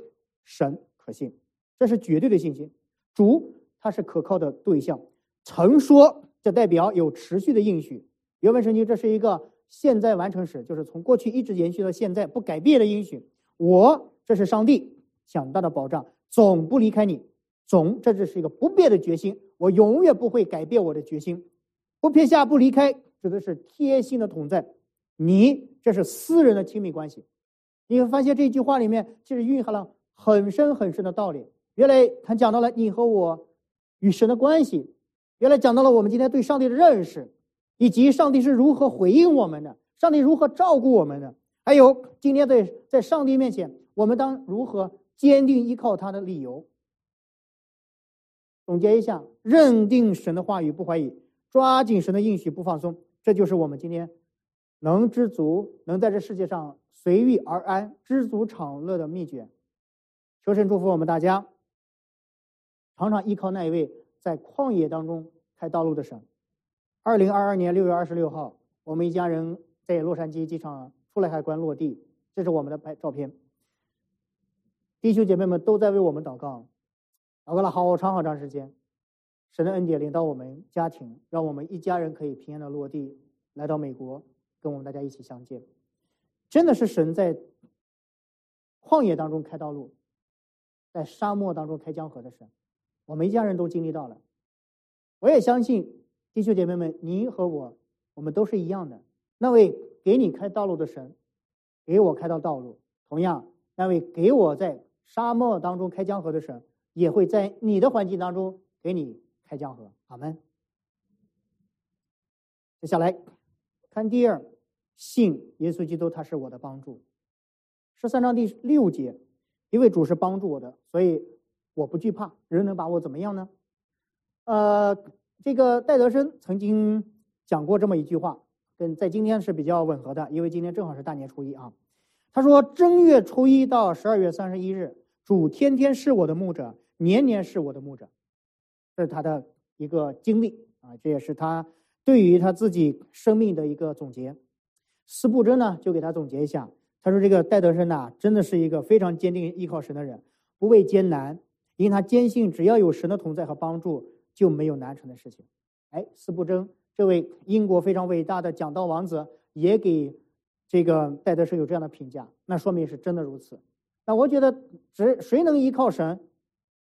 S1: 神可信，这是绝对的信心。主他是可靠的对象。曾说，这代表有持续的应许。原文圣经这是一个现在完成时，就是从过去一直延续到现在不改变的应许。我这是上帝强大的保障。总不离开你，总，这只是一个不变的决心。我永远不会改变我的决心，不撇下，不离开，指的是贴心的同在。你，这是私人的亲密关系。你会发现这句话里面其实蕴含了很深很深的道理。原来他讲到了你和我与神的关系，原来讲到了我们今天对上帝的认识，以及上帝是如何回应我们的，上帝如何照顾我们的，还有今天在在上帝面前，我们当如何。坚定依靠他的理由。总结一下：认定神的话语不怀疑，抓紧神的应许不放松，这就是我们今天能知足、能在这世界上随遇而安、知足常乐的秘诀。求神祝福我们大家，常常依靠那一位在旷野当中开道路的神。二零二二年六月二十六号，我们一家人在洛杉矶机场出来海关落地，这是我们的拍照片。弟兄姐妹们都在为我们祷告，祷告了好长好长时间。神的恩典领到我们家庭，让我们一家人可以平安的落地，来到美国，跟我们大家一起相见。真的是神在旷野当中开道路，在沙漠当中开江河的神，我们一家人都经历到了。我也相信弟兄姐妹们，您和我，我们都是一样的。那位给你开道路的神，给我开到道路，同样。那位给我在沙漠当中开江河的神，也会在你的环境当中给你开江河。阿门。接下来看第二，信耶稣基督，他是我的帮助。十三章第六节，因为主是帮助我的，所以我不惧怕，人能把我怎么样呢？呃，这个戴德生曾经讲过这么一句话，跟在今天是比较吻合的，因为今天正好是大年初一啊。他说：“正月初一到十二月三十一日，主天天是我的牧者，年年是我的牧者。”这是他的一个经历啊，这也是他对于他自己生命的一个总结。斯布真呢，就给他总结一下。他说：“这个戴德生呐，真的是一个非常坚定依靠神的人，不畏艰难，因为他坚信只要有神的同在和帮助，就没有难成的事情。”哎，斯布真这位英国非常伟大的讲道王子也给。这个戴德生有这样的评价，那说明是真的如此。那我觉得，谁谁能依靠神，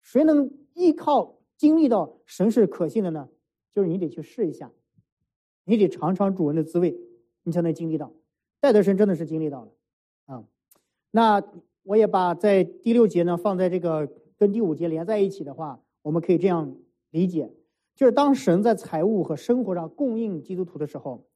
S1: 谁能依靠经历到神是可信的呢？就是你得去试一下，你得尝尝主人的滋味，你才能经历到。戴德生真的是经历到了啊。那我也把在第六节呢放在这个跟第五节连在一起的话，我们可以这样理解：就是当神在财务和生活上供应基督徒的时候。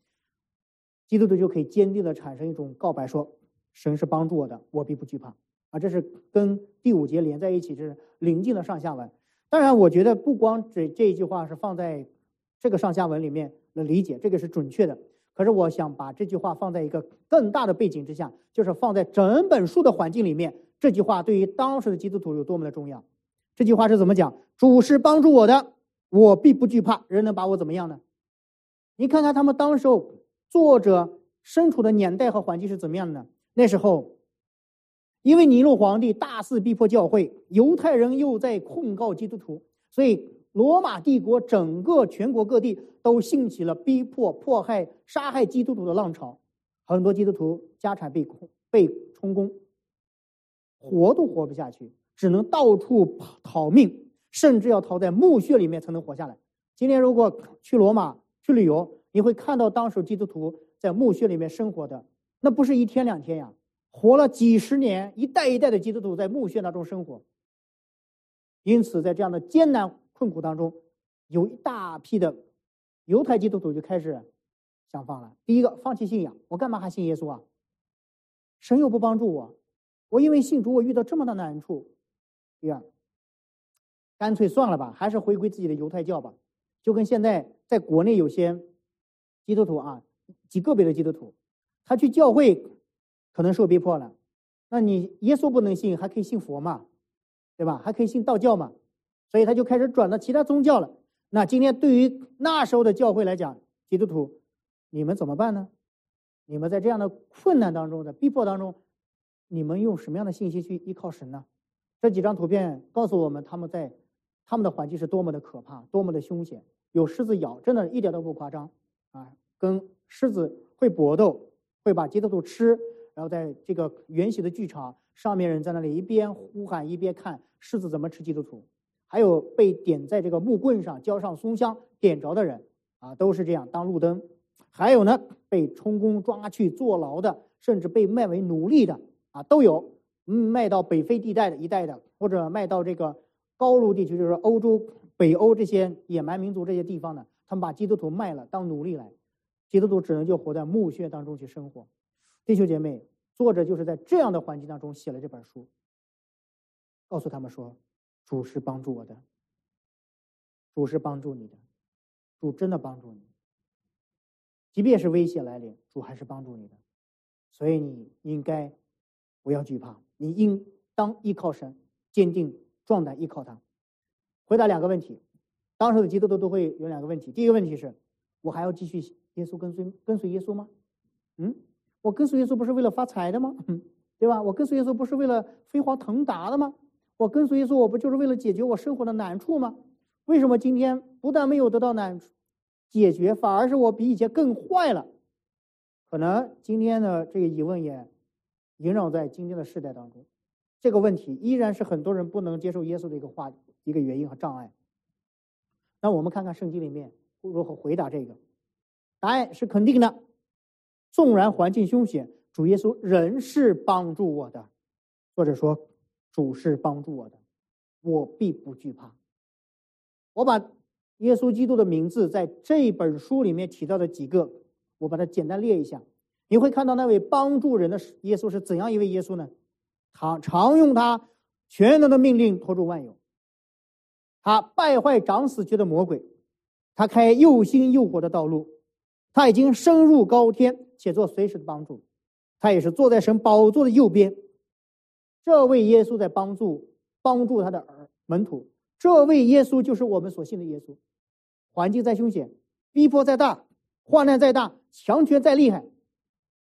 S1: 基督徒就可以坚定的产生一种告白，说：“神是帮助我的，我必不惧怕。”啊，这是跟第五节连在一起，这是临近的上下文。当然，我觉得不光这这一句话是放在这个上下文里面的理解，这个是准确的。可是，我想把这句话放在一个更大的背景之下，就是放在整本书的环境里面，这句话对于当时的基督徒有多么的重要。这句话是怎么讲？主是帮助我的，我必不惧怕。人能把我怎么样呢？你看看他们当时候。作者身处的年代和环境是怎么样的呢？那时候，因为尼禄皇帝大肆逼迫教会，犹太人又在控告基督徒，所以罗马帝国整个全国各地都兴起了逼迫、迫害、杀害基督徒的浪潮。很多基督徒家产被控被充公，活都活不下去，只能到处逃命，甚至要逃在墓穴里面才能活下来。今天如果去罗马去旅游，你会看到当时基督徒在墓穴里面生活的，那不是一天两天呀，活了几十年，一代一代的基督徒在墓穴当中生活。因此，在这样的艰难困苦当中，有一大批的犹太基督徒就开始想放了。第一个，放弃信仰，我干嘛还信耶稣啊？神又不帮助我，我因为信主，我遇到这么大的难处。第二，干脆算了吧，还是回归自己的犹太教吧。就跟现在在国内有些基督徒啊，极个别的基督徒，他去教会可能受逼迫了，那你耶稣不能信，还可以信佛嘛，对吧？还可以信道教嘛，所以他就开始转到其他宗教了。那今天对于那时候的教会来讲，基督徒，你们怎么办呢？你们在这样的困难当中的逼迫当中，你们用什么样的信息去依靠神呢？这几张图片告诉我们，他们在他们的环境是多么的可怕，多么的凶险。有狮子咬，真的一点都不夸张啊！跟狮子会搏斗，会把基督徒吃，然后在这个圆形的剧场上面，人在那里一边呼喊一边看狮子怎么吃基督徒。还有被点在这个木棍上浇上松香点着的人啊，都是这样当路灯。还有呢，被充公抓去坐牢的，甚至被卖为奴隶的啊，都有。嗯，卖到北非地带的一带的，或者卖到这个高卢地区，就是欧洲、北欧这些野蛮民族这些地方的，他们把基督徒卖了当奴隶来，基督徒只能就活在墓穴当中去生活。弟兄姐妹，作者就是在这样的环境当中写了这本书，告诉他们说。主是帮助我的，主是帮助你的，主真的帮助你。即便是危险来临，主还是帮助你的，所以你应该不要惧怕，你应当依靠神，坚定壮胆依靠他。回答两个问题，当时的基督徒都会有两个问题。第一个问题是：我还要继续耶稣跟随跟随耶稣吗？嗯，我跟随耶稣不是为了发财的吗？对吧？我跟随耶稣不是为了飞黄腾达的吗？我跟随耶稣，我不就是为了解决我生活的难处吗？为什么今天不但没有得到难处解决，反而是我比以前更坏了？可能今天的这个疑问也萦绕在今天的世代当中。这个问题依然是很多人不能接受耶稣的一个话一个原因和障碍。那我们看看圣经里面如何回答这个？答案是肯定的。纵然环境凶险，主耶稣仍是帮助我的。或者说。主是帮助我的，我必不惧怕。我把耶稣基督的名字在这本书里面提到的几个，我把它简单列一下。你会看到那位帮助人的耶稣是怎样一位耶稣呢？他常用他全能的命令托住万有，他败坏长死去的魔鬼，他开又新又活的道路，他已经升入高天且做随时的帮助，他也是坐在神宝座的右边。这位耶稣在帮助帮助他的儿门徒，这位耶稣就是我们所信的耶稣。环境再凶险，逼迫再大，患难再大，强权再厉害，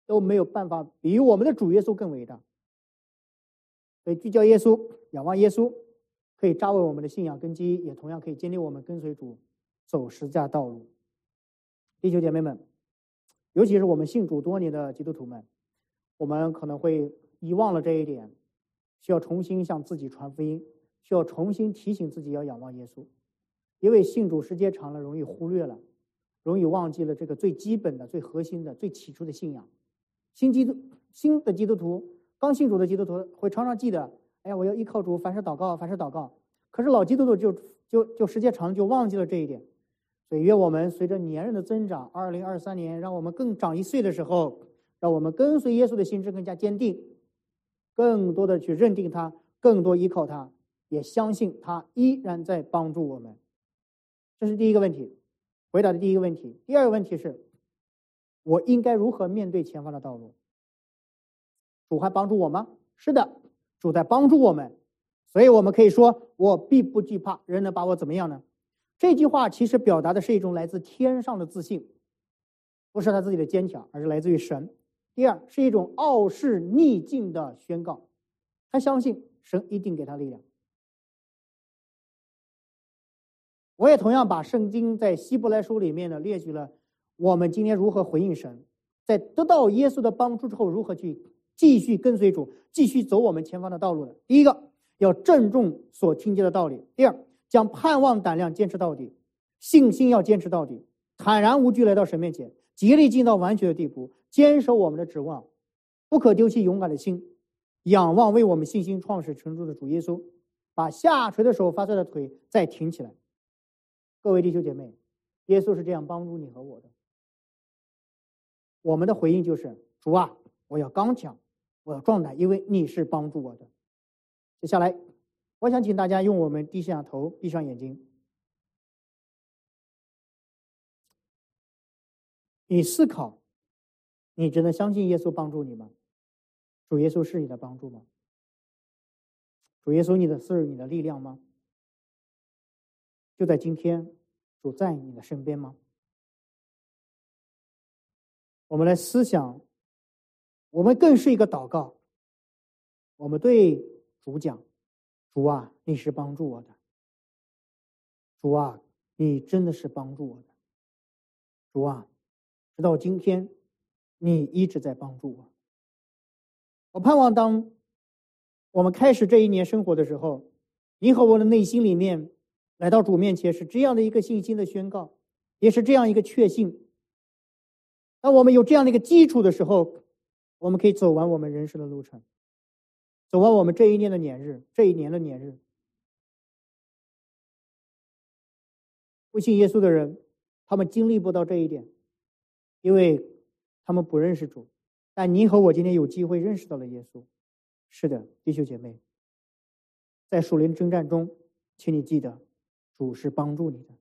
S1: 都没有办法比我们的主耶稣更伟大。所以聚焦耶稣，仰望耶稣，可以扎稳我们的信仰根基，也同样可以坚定我们跟随主走十字架道路。弟兄姐妹们，尤其是我们信主多年的基督徒们，我们可能会遗忘了这一点。需要重新向自己传福音，需要重新提醒自己要仰望耶稣，因为信主时间长了，容易忽略了，容易忘记了这个最基本的、最核心的、最起初的信仰。新基督、新的基督徒、刚信主的基督徒会常常记得：哎呀，我要依靠主，凡事祷告，凡事祷告。可是老基督徒就就就时间长了就忘记了这一点。所以，愿我们随着年龄的增长，二零二三年让我们更长一岁的时候，让我们跟随耶稣的心智更加坚定。更多的去认定他，更多依靠他，也相信他依然在帮助我们。这是第一个问题，回答的第一个问题。第二个问题是，我应该如何面对前方的道路？主还帮助我吗？是的，主在帮助我们，所以我们可以说，我必不惧怕，人能把我怎么样呢？这句话其实表达的是一种来自天上的自信，不是他自己的坚强，而是来自于神。第二是一种傲视逆境的宣告，他相信神一定给他力量。我也同样把圣经在希伯来书里面呢列举了我们今天如何回应神，在得到耶稣的帮助之后如何去继续跟随主，继续走我们前方的道路的。第一个要郑重所听见的道理；第二将盼望胆量坚持到底，信心要坚持到底，坦然无惧来到神面前，竭力进到完全的地步。坚守我们的指望，不可丢弃勇敢的心，仰望为我们信心创始成终的主耶稣，把下垂的手、发酸的腿再挺起来。各位弟兄姐妹，耶稣是这样帮助你和我的。我们的回应就是：主啊，我要刚强，我要壮胆，因为你是帮助我的。接下来，我想请大家用我们低下头、闭上眼睛。你思考，你真的相信耶稣帮助你吗？主耶稣是你的帮助吗？主耶稣，你的是你的力量吗？就在今天，主在你的身边吗？我们来思想，我们更是一个祷告。我们对主讲：“主啊，你是帮助我的。主啊，你真的是帮助我的。主啊，直到今天，你一直在帮助我。我盼望当我们开始这一年生活的时候，你和我的内心里面。”来到主面前是这样的一个信心的宣告，也是这样一个确信。当我们有这样的一个基础的时候，我们可以走完我们人生的路程，走完我们这一年的年日，这一年的年日。不信耶稣的人，他们经历不到这一点，因为他们不认识主。但你和我今天有机会认识到了耶稣。是的，弟兄姐妹，在属灵征战中，请你记得。主是帮助你的，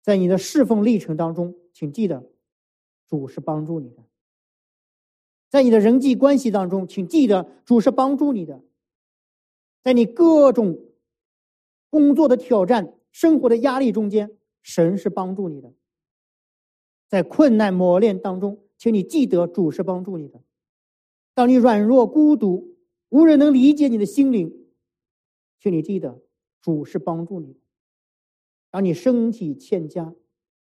S1: 在你的侍奉历程当中，请记得，主是帮助你的；在你的人际关系当中，请记得，主是帮助你的；在你各种工作的挑战、生活的压力中间，神是帮助你的；在困难磨练当中，请你记得，主是帮助你的；当你软弱、孤独、无人能理解你的心灵，请你记得，主是帮助你。当你身体欠佳、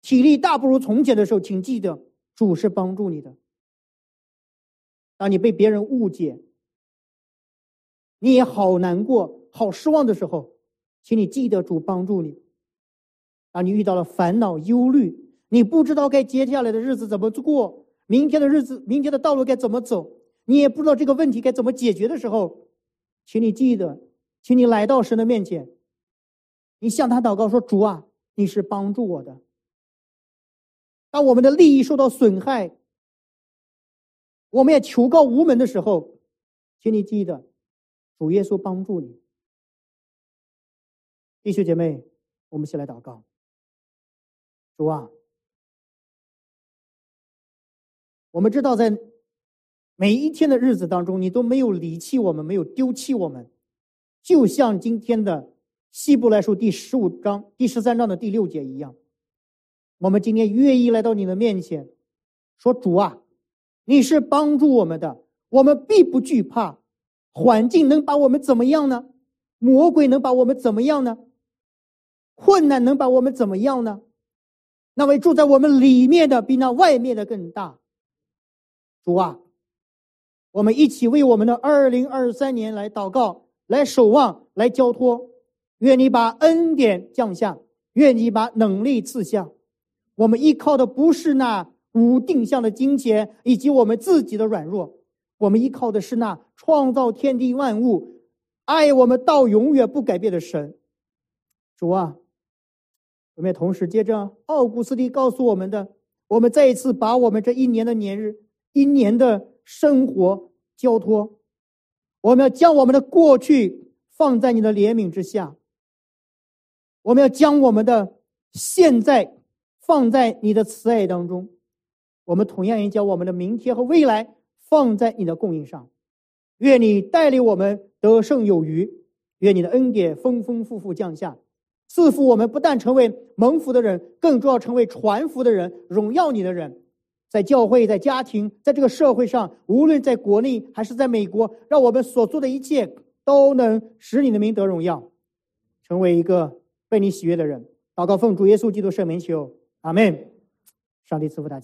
S1: 体力大不如从前的时候，请记得主是帮助你的。当你被别人误解，你也好难过、好失望的时候，请你记得主帮助你。当你遇到了烦恼、忧虑，你不知道该接下来的日子怎么过，明天的日子、明天的道路该怎么走，你也不知道这个问题该怎么解决的时候，请你记得，请你来到神的面前。你向他祷告说：“主啊，你是帮助我的。当我们的利益受到损害，我们也求告无门的时候，请你记得，主耶稣帮助你。弟兄姐妹，我们一起来祷告。主啊，我们知道在每一天的日子当中，你都没有离弃我们，没有丢弃我们，就像今天的。”希伯来书第十五章第十三章的第六节一样，我们今天愿意来到你的面前，说主啊，你是帮助我们的，我们必不惧怕。环境能把我们怎么样呢？魔鬼能把我们怎么样呢？困难能把我们怎么样呢？那位住在我们里面的比那外面的更大。主啊，我们一起为我们的二零二三年来祷告，来守望，来交托。愿你把恩典降下，愿你把能力赐下。我们依靠的不是那无定向的金钱以及我们自己的软弱，我们依靠的是那创造天地万物、爱我们到永远不改变的神。主啊，我们也同时接着奥古斯丁告诉我们的，我们再一次把我们这一年的年日、一年的生活交托，我们要将我们的过去放在你的怜悯之下。我们要将我们的现在放在你的慈爱当中，我们同样也将我们的明天和未来放在你的供应上。愿你带领我们得胜有余，愿你的恩典丰丰富富降下，赐福我们不但成为蒙福的人，更重要成为传福的人，荣耀你的人，在教会、在家庭、在这个社会上，无论在国内还是在美国，让我们所做的一切都能使你的名得荣耀，成为一个。被你喜悦的人，祷告奉主耶稣基督圣名求，阿门。上帝赐福大家。